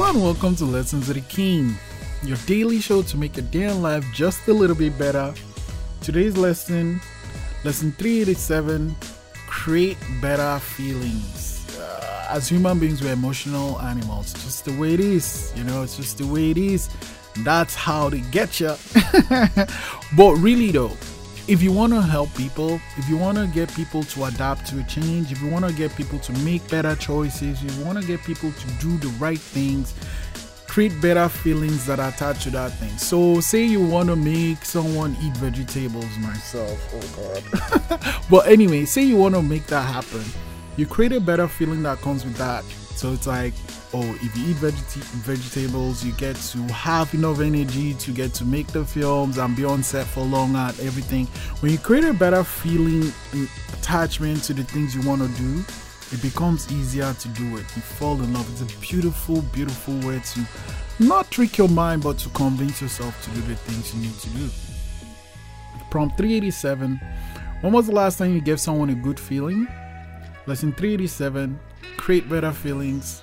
and welcome to Lessons of the King, your daily show to make your day in life just a little bit better. Today's lesson, lesson 387 create better feelings. Uh, as human beings, we're emotional animals, just the way it is, you know, it's just the way it is. That's how they get you. but really, though, if you want to help people, if you want to get people to adapt to a change, if you want to get people to make better choices, if you want to get people to do the right things, create better feelings that are attached to that thing. So, say you want to make someone eat vegetables, myself, oh god. but anyway, say you want to make that happen, you create a better feeling that comes with that. So, it's like, oh, if you eat veget- vegetables, you get to have enough energy to get to make the films and be on set for long and everything. When you create a better feeling mm, attachment to the things you want to do, it becomes easier to do it. You fall in love. It's a beautiful, beautiful way to not trick your mind, but to convince yourself to do the things you need to do. Prompt 387 When was the last time you gave someone a good feeling? Lesson 387 Create better feelings